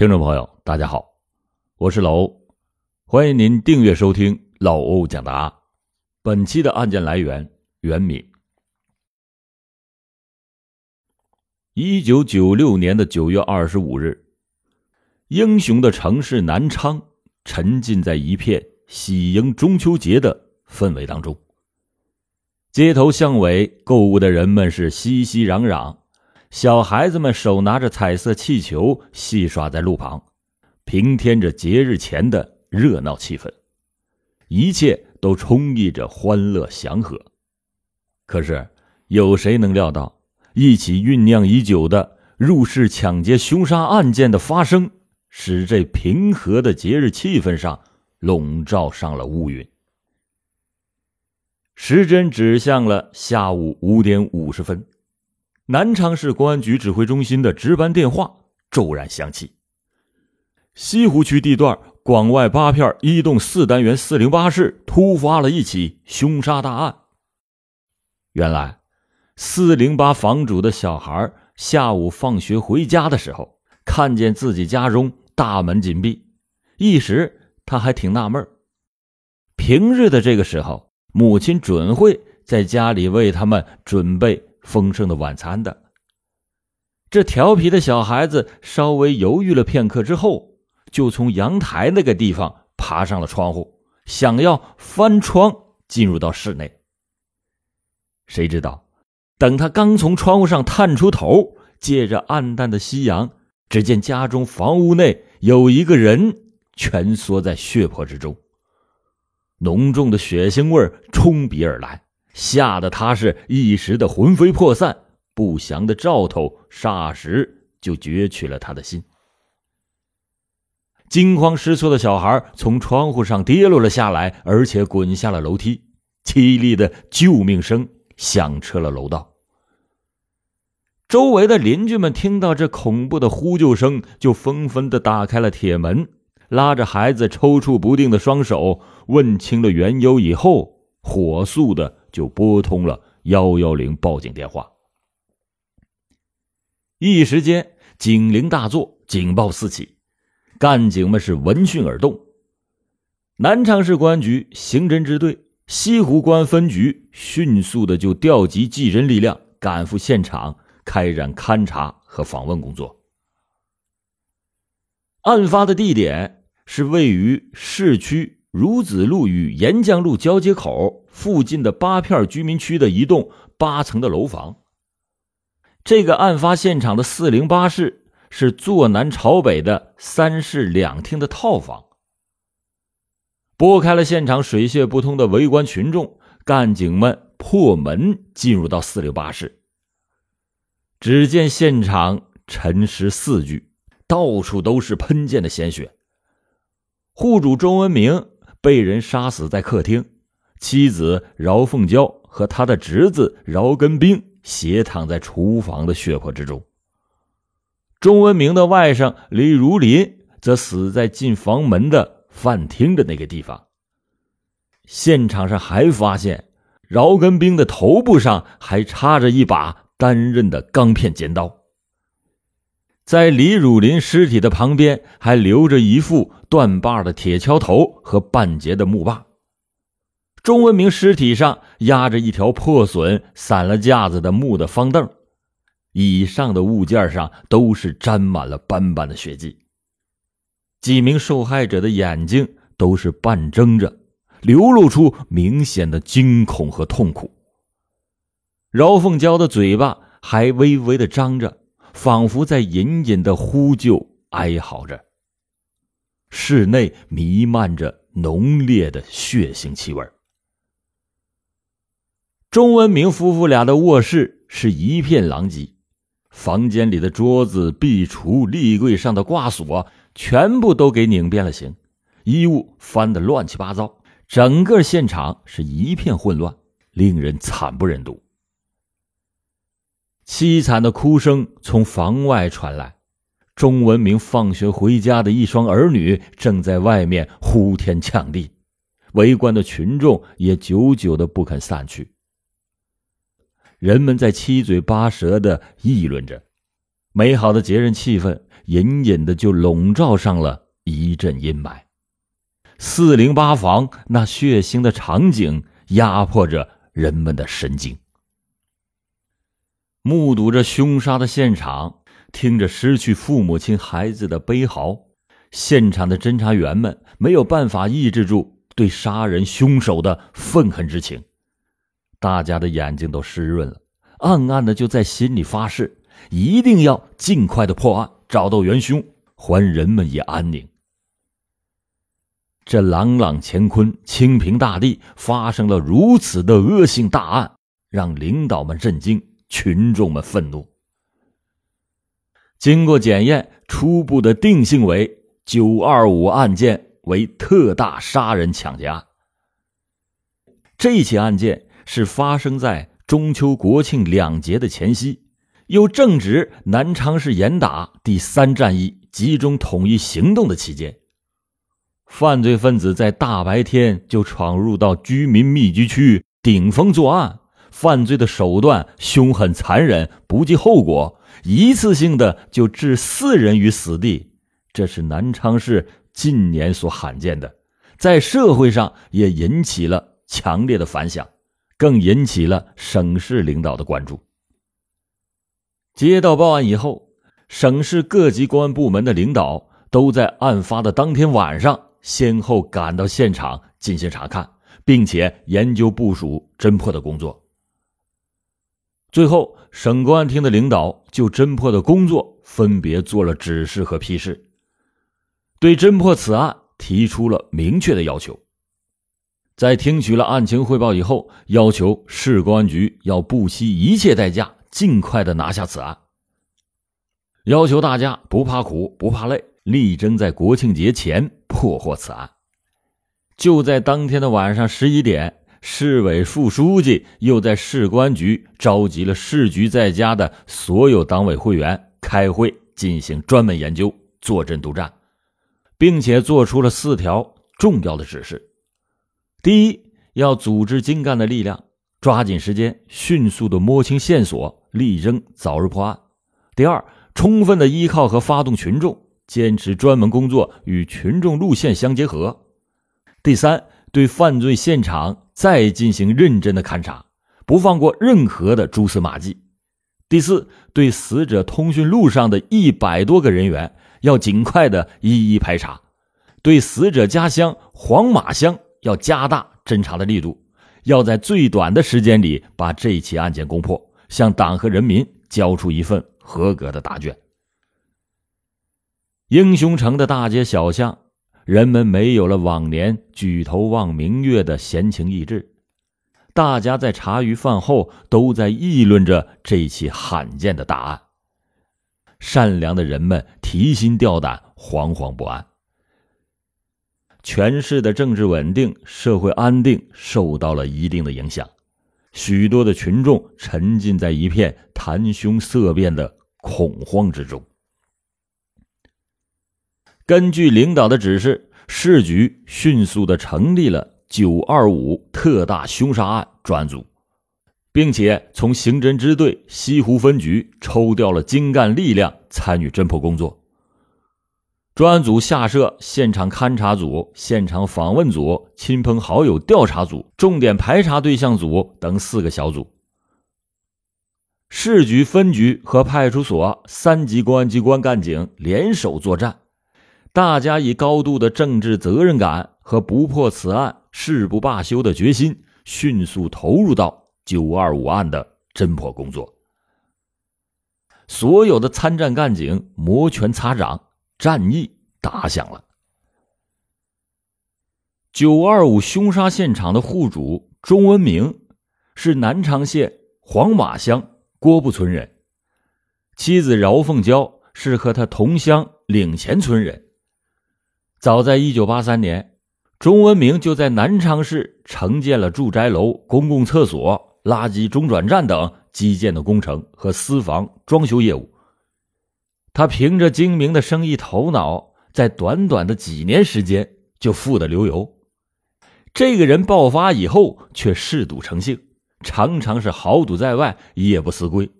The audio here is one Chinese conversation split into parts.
听众朋友，大家好，我是老欧，欢迎您订阅收听老欧讲答。本期的案件来源：袁敏。一九九六年的九月二十五日，英雄的城市南昌沉浸在一片喜迎中秋节的氛围当中。街头巷尾购物的人们是熙熙攘攘。小孩子们手拿着彩色气球，戏耍在路旁，平添着节日前的热闹气氛。一切都充溢着欢乐祥和。可是，有谁能料到，一起酝酿已久的入室抢劫凶杀案件的发生，使这平和的节日气氛上笼罩上了乌云？时针指向了下午五点五十分。南昌市公安局指挥中心的值班电话骤然响起。西湖区地段广外八片一栋四单元四零八室突发了一起凶杀大案。原来，四零八房主的小孩下午放学回家的时候，看见自己家中大门紧闭，一时他还挺纳闷平日的这个时候，母亲准会在家里为他们准备。丰盛的晚餐的，这调皮的小孩子稍微犹豫了片刻之后，就从阳台那个地方爬上了窗户，想要翻窗进入到室内。谁知道，等他刚从窗户上探出头，借着暗淡的夕阳，只见家中房屋内有一个人蜷缩在血泊之中，浓重的血腥味冲鼻而来。吓得他是一时的魂飞魄散，不祥的兆头霎时就攫取了他的心。惊慌失措的小孩从窗户上跌落了下来，而且滚下了楼梯，凄厉的救命声响彻了楼道。周围的邻居们听到这恐怖的呼救声，就纷纷的打开了铁门，拉着孩子抽搐不定的双手，问清了缘由以后，火速的。就拨通了幺幺零报警电话。一时间，警铃大作，警报四起，干警们是闻讯而动。南昌市公安局刑侦支队、西湖公安分局迅速的就调集技侦力量赶赴现场，开展勘查和访问工作。案发的地点是位于市区。孺子路与沿江路交接口附近的八片居民区的一栋八层的楼房。这个案发现场的四零八室是坐南朝北的三室两厅的套房。拨开了现场水泄不通的围观群众，干警们破门进入到四零八室。只见现场沉尸四具，到处都是喷溅的鲜血。户主周文明。被人杀死在客厅，妻子饶凤娇和他的侄子饶根兵斜躺在厨房的血泊之中。钟文明的外甥李如林则死在进房门的饭厅的那个地方。现场上还发现，饶根兵的头部上还插着一把单刃的钢片尖刀。在李汝林尸体的旁边，还留着一副断把的铁锹头和半截的木把。钟文明尸体上压着一条破损、散了架子的木的方凳，以上的物件上都是沾满了斑斑的血迹。几名受害者的眼睛都是半睁着，流露出明显的惊恐和痛苦。饶凤娇的嘴巴还微微的张着。仿佛在隐隐的呼救、哀嚎着。室内弥漫着浓烈的血腥气味。钟文明夫妇俩的卧室是一片狼藉，房间里的桌子、壁橱、立柜上的挂锁全部都给拧变了形，衣物翻得乱七八糟，整个现场是一片混乱，令人惨不忍睹。凄惨的哭声从房外传来，钟文明放学回家的一双儿女正在外面呼天抢地，围观的群众也久久的不肯散去。人们在七嘴八舌的议论着：美好的节日气氛隐隐的就笼罩上了一阵阴霾。四零八房那血腥的场景压迫着人们的神经。目睹着凶杀的现场，听着失去父母亲孩子的悲嚎，现场的侦查员们没有办法抑制住对杀人凶手的愤恨之情，大家的眼睛都湿润了，暗暗的就在心里发誓，一定要尽快的破案，找到元凶，还人们以安宁。这朗朗乾坤、清平大地发生了如此的恶性大案，让领导们震惊。群众们愤怒。经过检验，初步的定性为“九二五”案件为特大杀人抢劫案。这起案件是发生在中秋国庆两节的前夕，又正值南昌市严打第三战役集中统一行动的期间。犯罪分子在大白天就闯入到居民密集区顶风作案。犯罪的手段凶狠残忍，不计后果，一次性的就置四人于死地，这是南昌市近年所罕见的，在社会上也引起了强烈的反响，更引起了省市领导的关注。接到报案以后，省市各级公安部门的领导都在案发的当天晚上先后赶到现场进行查看，并且研究部署侦破的工作。最后，省公安厅的领导就侦破的工作分别做了指示和批示，对侦破此案提出了明确的要求。在听取了案情汇报以后，要求市公安局要不惜一切代价，尽快的拿下此案。要求大家不怕苦，不怕累，力争在国庆节前破获此案。就在当天的晚上十一点。市委副书记又在市公安局召集了市局在家的所有党委会员开会，进行专门研究，坐镇督战，并且做出了四条重要的指示：第一，要组织精干的力量，抓紧时间，迅速的摸清线索，力争早日破案；第二，充分的依靠和发动群众，坚持专门工作与群众路线相结合；第三，对犯罪现场。再进行认真的勘查，不放过任何的蛛丝马迹。第四，对死者通讯录上的一百多个人员，要尽快的一一排查；对死者家乡黄马乡，要加大侦查的力度，要在最短的时间里把这起案件攻破，向党和人民交出一份合格的答卷。英雄城的大街小巷。人们没有了往年举头望明月的闲情逸致，大家在茶余饭后都在议论着这起罕见的大案。善良的人们提心吊胆，惶惶不安。全市的政治稳定、社会安定受到了一定的影响，许多的群众沉浸在一片谈凶色变的恐慌之中。根据领导的指示，市局迅速的成立了“九二五”特大凶杀案专案组，并且从刑侦支队西湖分局抽调了精干力量参与侦破工作。专案组下设现场勘查组、现场访问组、亲朋好友调查组、重点排查对象组等四个小组。市局分局和派出所三级公安机关干警联手作战。大家以高度的政治责任感和不破此案誓不罢休的决心，迅速投入到“九二五”案的侦破工作。所有的参战干警摩拳擦掌，战役打响了。九二五凶杀现场的户主钟文明是南昌县黄马乡郭埠村人，妻子饶凤娇是和他同乡领前村人。早在一九八三年，钟文明就在南昌市承建了住宅楼、公共厕所、垃圾中转站等基建的工程和私房装修业务。他凭着精明的生意头脑，在短短的几年时间就富得流油。这个人爆发以后却嗜赌成性，常常是豪赌在外，夜不思归。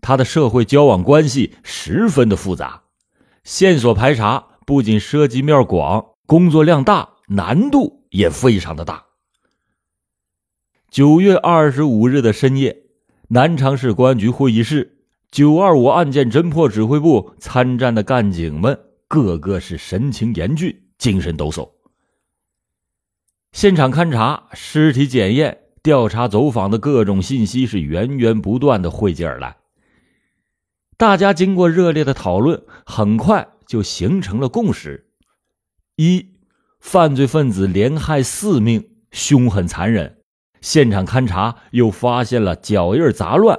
他的社会交往关系十分的复杂，线索排查不仅涉及面广，工作量大，难度也非常的大。九月二十五日的深夜，南昌市公安局会议室，九二五案件侦破指挥部参战的干警们，个个是神情严峻，精神抖擞。现场勘查、尸体检验、调查走访的各种信息是源源不断的汇集而来。大家经过热烈的讨论，很快就形成了共识：一、犯罪分子连害四命，凶狠残忍。现场勘查又发现了脚印杂乱，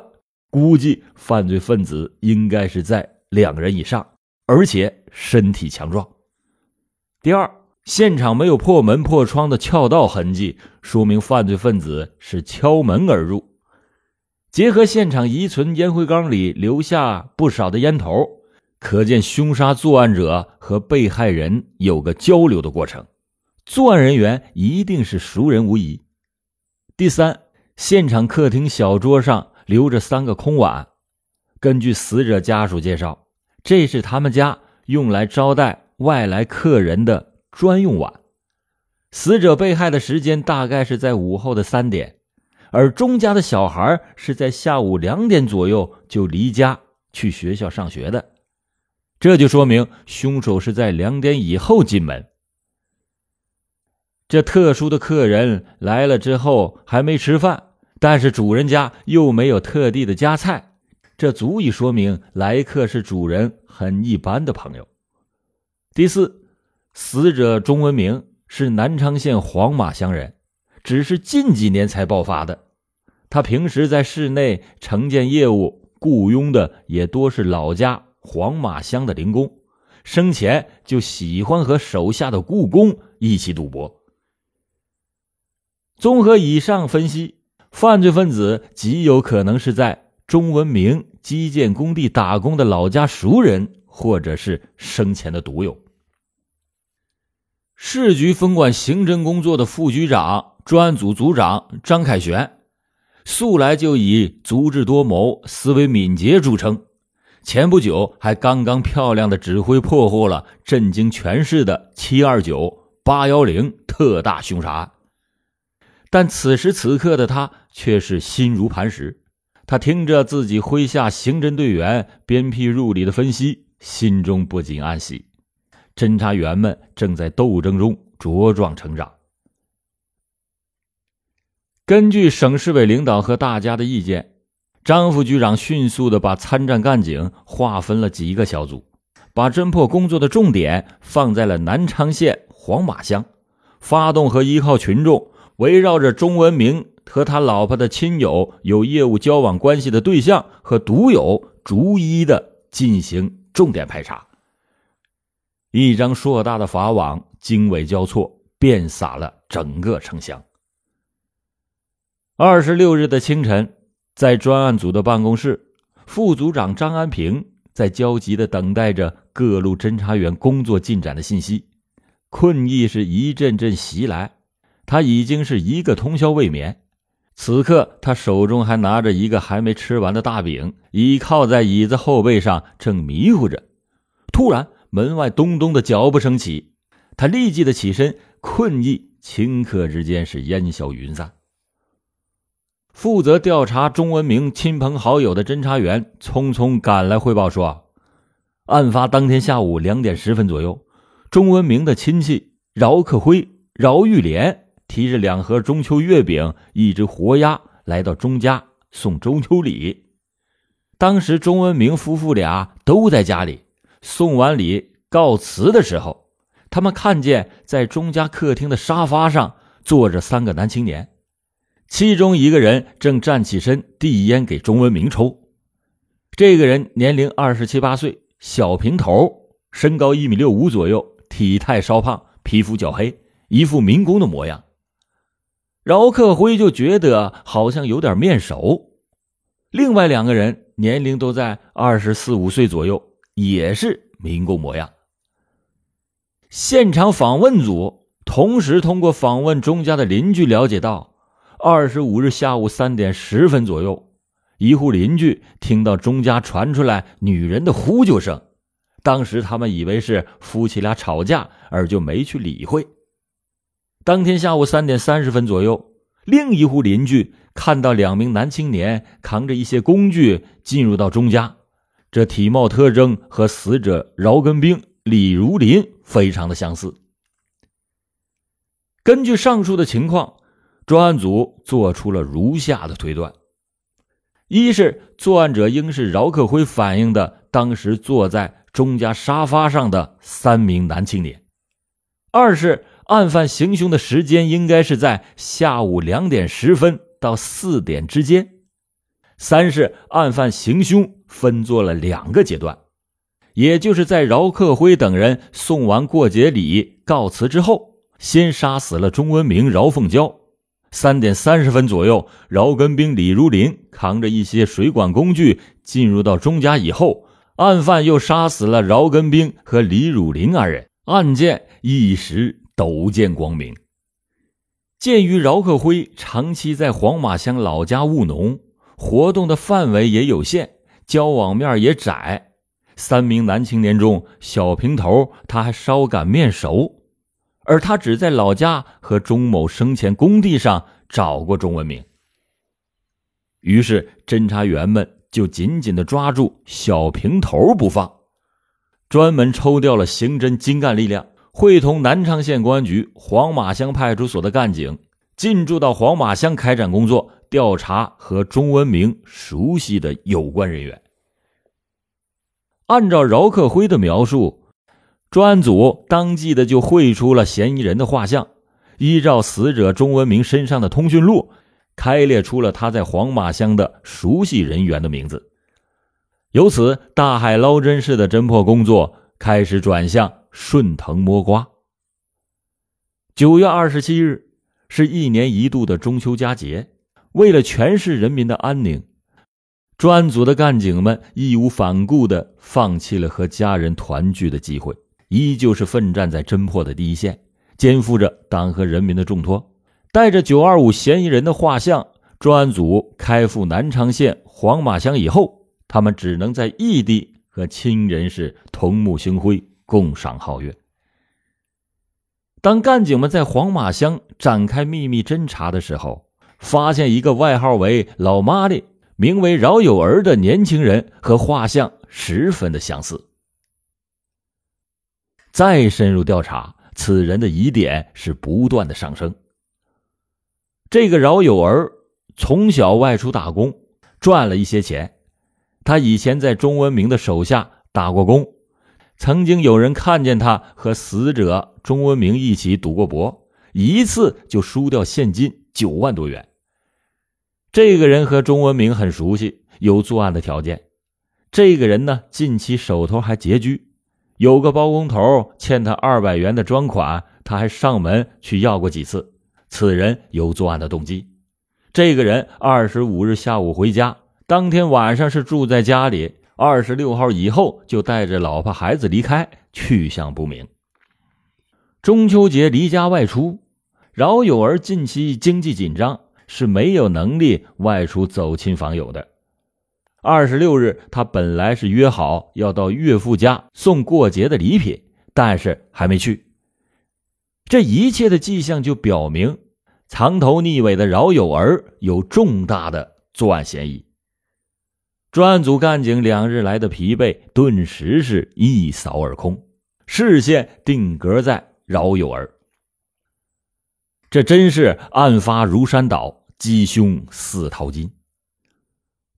估计犯罪分子应该是在两人以上，而且身体强壮。第二。现场没有破门破窗的撬盗痕迹，说明犯罪分子是敲门而入。结合现场遗存烟灰缸里留下不少的烟头，可见凶杀作案者和被害人有个交流的过程，作案人员一定是熟人无疑。第三，现场客厅小桌上留着三个空碗，根据死者家属介绍，这是他们家用来招待外来客人的。专用碗，死者被害的时间大概是在午后的三点，而钟家的小孩是在下午两点左右就离家去学校上学的，这就说明凶手是在两点以后进门。这特殊的客人来了之后还没吃饭，但是主人家又没有特地的夹菜，这足以说明来客是主人很一般的朋友。第四。死者钟文明是南昌县黄马乡人，只是近几年才爆发的。他平时在市内承建业务，雇佣的也多是老家黄马乡的零工，生前就喜欢和手下的雇工一起赌博。综合以上分析，犯罪分子极有可能是在钟文明基建工地打工的老家熟人，或者是生前的赌友。市局分管刑侦工作的副局长、专案组组长张凯旋，素来就以足智多谋、思维敏捷著称。前不久还刚刚漂亮的指挥破获了震惊全市的“七二九”“八幺零”特大凶杀案。但此时此刻的他却是心如磐石。他听着自己麾下刑侦队员鞭辟入里的分析，心中不禁暗喜。侦查员们正在斗争中茁壮成长。根据省市委领导和大家的意见，张副局长迅速的把参战干警划分了几个小组，把侦破工作的重点放在了南昌县黄马乡，发动和依靠群众，围绕着钟文明和他老婆的亲友、有业务交往关系的对象和赌友，逐一的进行重点排查。一张硕大的法网经纬交错，遍洒了整个城乡。二十六日的清晨，在专案组的办公室，副组长张安平在焦急的等待着各路侦查员工作进展的信息。困意是一阵阵袭来，他已经是一个通宵未眠。此刻，他手中还拿着一个还没吃完的大饼，倚靠在椅子后背上，正迷糊着。突然，门外咚咚的脚步声起，他立即的起身，困意顷刻之间是烟消云散。负责调查钟文明亲朋好友的侦查员匆匆赶来汇报说，案发当天下午两点十分左右，钟文明的亲戚饶克辉、饶玉莲提着两盒中秋月饼、一只活鸭来到钟家送中秋礼。当时钟文明夫妇俩都在家里。送完礼告辞的时候，他们看见在钟家客厅的沙发上坐着三个男青年，其中一个人正站起身递烟给钟文明抽。这个人年龄二十七八岁，小平头，身高一米六五左右，体态稍胖，皮肤较黑，一副民工的模样。饶克辉就觉得好像有点面熟。另外两个人年龄都在二十四五岁左右。也是民工模样。现场访问组同时通过访问钟家的邻居了解到，二十五日下午三点十分左右，一户邻居听到钟家传出来女人的呼救声，当时他们以为是夫妻俩吵架，而就没去理会。当天下午三点三十分左右，另一户邻居看到两名男青年扛着一些工具进入到钟家，这体貌特征和死者饶根兵、李如林非常的相似。根据上述的情况，专案组做出了如下的推断：一是作案者应是饶克辉反映的当时坐在钟家沙发上的三名男青年；二是案犯行凶的时间应该是在下午两点十分到四点之间；三是案犯行凶分做了两个阶段，也就是在饶克辉等人送完过节礼告辞之后。先杀死了钟文明、饶凤娇。三点三十分左右，饶根兵、李如林扛着一些水管工具进入到钟家以后，案犯又杀死了饶根兵和李汝林二人，案件一时陡见光明。鉴于饶克辉长期在黄马乡老家务农，活动的范围也有限，交往面也窄，三名男青年中，小平头他还稍感面熟。而他只在老家和钟某生前工地上找过钟文明，于是侦查员们就紧紧的抓住小平头不放，专门抽调了刑侦精干力量，会同南昌县公安局黄马乡派出所的干警进驻到黄马乡开展工作，调查和钟文明熟悉的有关人员。按照饶克辉的描述。专案组当即的就绘出了嫌疑人的画像，依照死者钟文明身上的通讯录，开列出了他在黄马乡的熟悉人员的名字。由此，大海捞针式的侦破工作开始转向顺藤摸瓜。九月二十七日是一年一度的中秋佳节，为了全市人民的安宁，专案组的干警们义无反顾的放弃了和家人团聚的机会。依旧是奋战在侦破的第一线，肩负着党和人民的重托。带着九二五嫌疑人的画像，专案组开赴南昌县黄马乡以后，他们只能在异地和亲人是同沐星辉，共赏皓月。当干警们在黄马乡展开秘密侦查的时候，发现一个外号为“老妈的”、名为饶有儿的年轻人和画像十分的相似。再深入调查，此人的疑点是不断的上升。这个饶有儿从小外出打工，赚了一些钱。他以前在钟文明的手下打过工，曾经有人看见他和死者钟文明一起赌过博，一次就输掉现金九万多元。这个人和钟文明很熟悉，有作案的条件。这个人呢，近期手头还拮据。有个包工头欠他二百元的专款，他还上门去要过几次。此人有作案的动机。这个人二十五日下午回家，当天晚上是住在家里，二十六号以后就带着老婆孩子离开，去向不明。中秋节离家外出，饶有儿近期经济紧张，是没有能力外出走亲访友的。二十六日，他本来是约好要到岳父家送过节的礼品，但是还没去。这一切的迹象就表明，藏头匿尾的饶有儿有重大的作案嫌疑。专案组干警两日来的疲惫顿时是一扫而空，视线定格在饶有儿。这真是案发如山倒，鸡凶似淘金。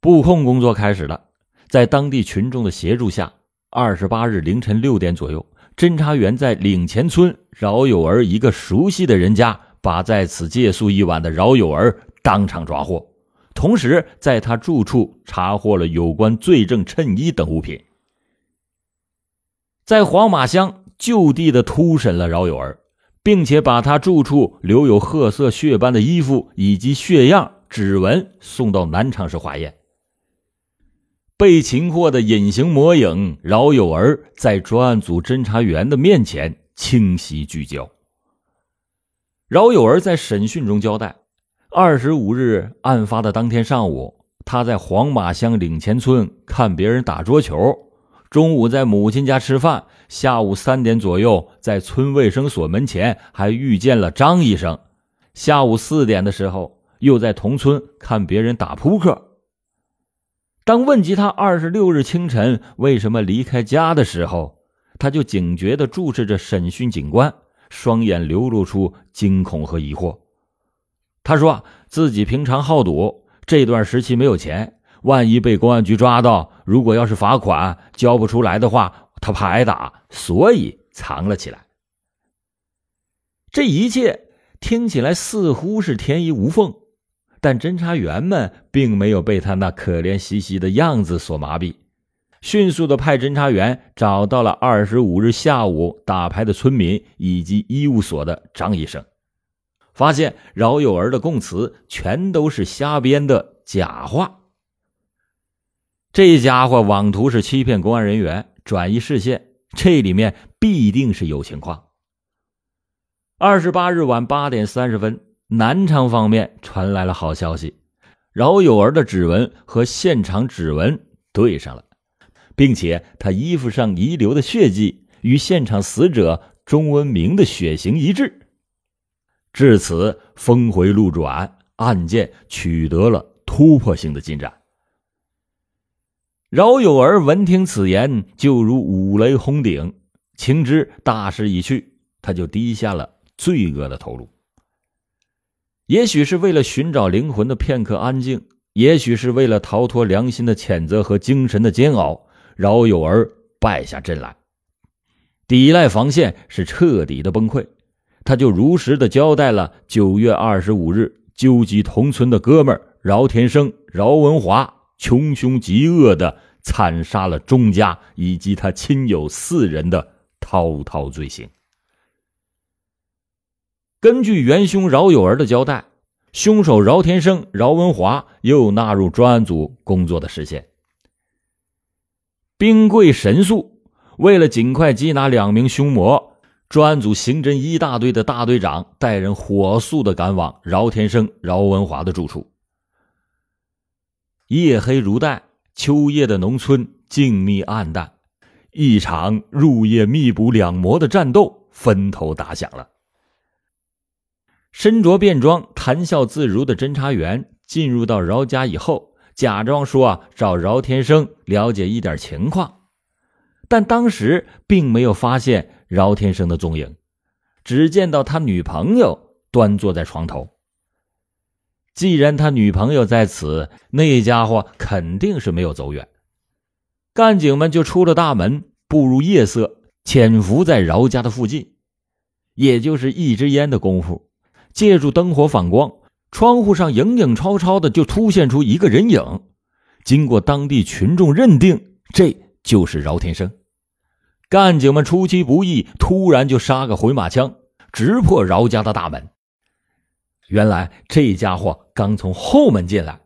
布控工作开始了，在当地群众的协助下，二十八日凌晨六点左右，侦查员在岭前村饶有儿一个熟悉的人家，把在此借宿一晚的饶有儿当场抓获，同时在他住处查获了有关罪证衬衣等物品。在黄马乡就地的突审了饶有儿，并且把他住处留有褐色血斑的衣服以及血样、指纹送到南昌市化验。被擒获的隐形魔影饶有儿在专案组侦查员的面前清晰聚焦。饶有儿在审讯中交代，二十五日案发的当天上午，他在黄马乡岭前村看别人打桌球，中午在母亲家吃饭，下午三点左右在村卫生所门前还遇见了张医生，下午四点的时候又在同村看别人打扑克。当问及他二十六日清晨为什么离开家的时候，他就警觉地注视着审讯警官，双眼流露出惊恐和疑惑。他说：“自己平常好赌，这段时期没有钱，万一被公安局抓到，如果要是罚款交不出来的话，他怕挨打，所以藏了起来。”这一切听起来似乎是天衣无缝，但侦查员们并没有被他那可怜兮兮的样子所麻痹。迅速的派侦查员找到了二十五日下午打牌的村民以及医务所的张医生，发现饶有儿的供词全都是瞎编的假话。这家伙妄图是欺骗公安人员，转移视线，这里面必定是有情况。二十八日晚八点三十分，南昌方面传来了好消息，饶有儿的指纹和现场指纹对上了。并且他衣服上遗留的血迹与现场死者钟文明的血型一致，至此峰回路转，案件取得了突破性的进展。饶有儿闻听此言，就如五雷轰顶，情知大势已去，他就低下了罪恶的头颅。也许是为了寻找灵魂的片刻安静，也许是为了逃脱良心的谴责和精神的煎熬。饶有儿败下阵来，抵赖防线是彻底的崩溃，他就如实的交代了九月二十五日纠集同村的哥们儿饶天生、饶文华穷凶极恶的惨杀了钟家以及他亲友四人的滔滔罪行。根据元凶饶有儿的交代，凶手饶天生、饶文华又纳入专案组工作的视线。兵贵神速，为了尽快缉拿两名凶魔，专案组刑侦一大队的大队长带人火速的赶往饶天生、饶文华的住处。夜黑如带，秋夜的农村静谧暗淡，一场入夜密捕两魔的战斗分头打响了。身着便装、谈笑自如的侦查员进入到饶家以后。假装说啊找饶天生了解一点情况，但当时并没有发现饶天生的踪影，只见到他女朋友端坐在床头。既然他女朋友在此，那家伙肯定是没有走远。干警们就出了大门，步入夜色，潜伏在饶家的附近，也就是一支烟的功夫，借助灯火反光。窗户上影影绰绰的就突现出一个人影，经过当地群众认定，这就是饶天生。干警们出其不意，突然就杀个回马枪，直破饶家的大门。原来这家伙刚从后门进来，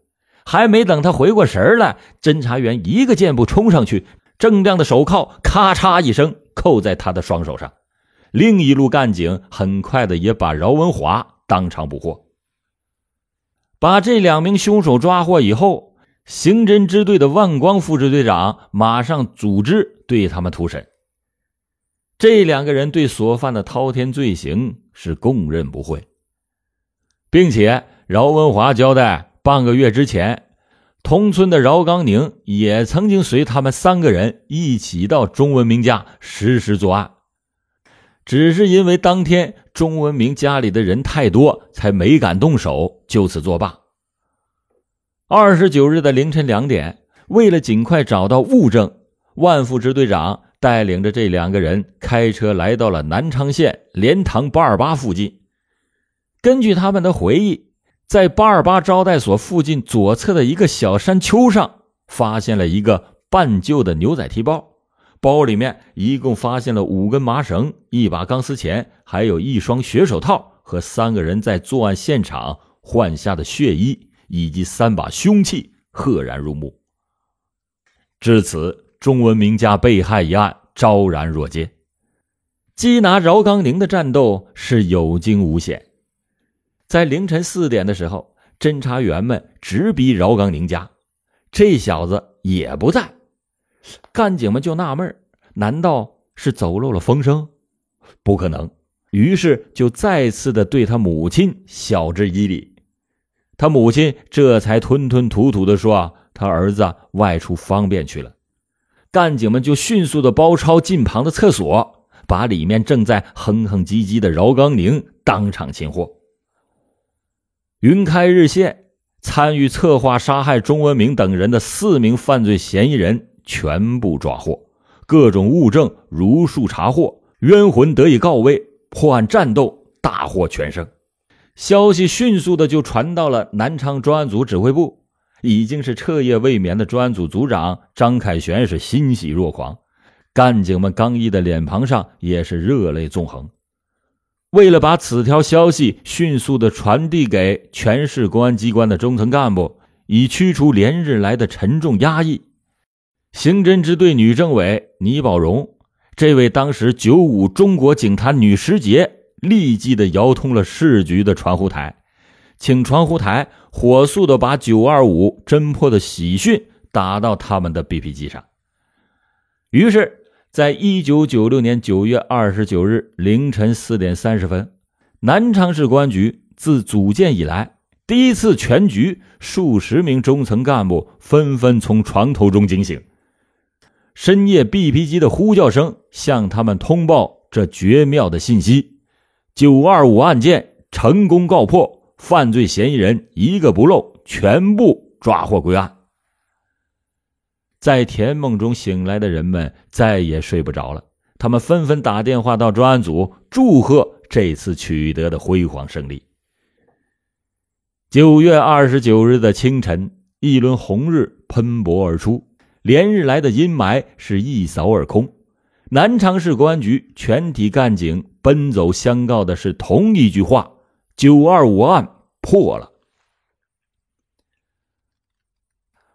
还没等他回过神来，侦查员一个箭步冲上去，锃亮的手铐咔嚓一声扣在他的双手上。另一路干警很快的也把饶文华当场捕获。把这两名凶手抓获以后，刑侦支队的万光副支队长马上组织对他们突审。这两个人对所犯的滔天罪行是供认不讳，并且饶文华交代，半个月之前，同村的饶刚宁也曾经随他们三个人一起到钟文明家实施作案，只是因为当天。钟文明家里的人太多，才没敢动手，就此作罢。二十九日的凌晨两点，为了尽快找到物证，万副支队长带领着这两个人开车来到了南昌县莲塘八二八附近。根据他们的回忆，在八二八招待所附近左侧的一个小山丘上，发现了一个半旧的牛仔提包。包里面一共发现了五根麻绳、一把钢丝钳，还有一双血手套和三个人在作案现场换下的血衣，以及三把凶器，赫然入目。至此，钟文明家被害一案昭然若揭。缉拿饶刚宁的战斗是有惊无险。在凌晨四点的时候，侦查员们直逼饶刚宁家，这小子也不在。干警们就纳闷难道是走漏了风声？不可能。于是就再次的对他母亲晓之以理。他母亲这才吞吞吐吐的说：“啊，他儿子外出方便去了。”干警们就迅速的包抄近旁的厕所，把里面正在哼哼唧唧的饶刚宁当场擒获。云开日线，参与策划杀害钟文明等人的四名犯罪嫌疑人全部抓获，各种物证如数查获，冤魂得以告慰，破案战斗大获全胜。消息迅速的就传到了南昌专案组指挥部。已经是彻夜未眠的专案组组长张凯旋是欣喜若狂，干警们刚毅的脸庞上也是热泪纵横。为了把此条消息迅速的传递给全市公安机关的中层干部，以驱除连日来的沉重压抑，刑侦支队女政委倪宝荣，这位当时九五中国警察女时杰，立即的摇通了市局的传呼台。请传呼台火速的把九二五侦破的喜讯打到他们的 BP 机上。于是，在一九九六年九月二十九日凌晨四点三十分，南昌市公安局自组建以来第一次全局，数十名中层干部纷纷从床头中惊醒。深夜，BP 机的呼叫声向他们通报这绝妙的信息：九二五案件成功告破。犯罪嫌疑人一个不漏，全部抓获归案。在甜梦中醒来的人们再也睡不着了，他们纷纷打电话到专案组，祝贺这次取得的辉煌胜利。九月二十九日的清晨，一轮红日喷薄而出，连日来的阴霾是一扫而空。南昌市公安局全体干警奔走相告的是同一句话。九二五案破了。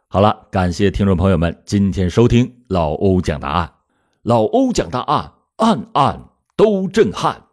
好了，感谢听众朋友们今天收听老欧讲答案。老欧讲答案，案案都震撼。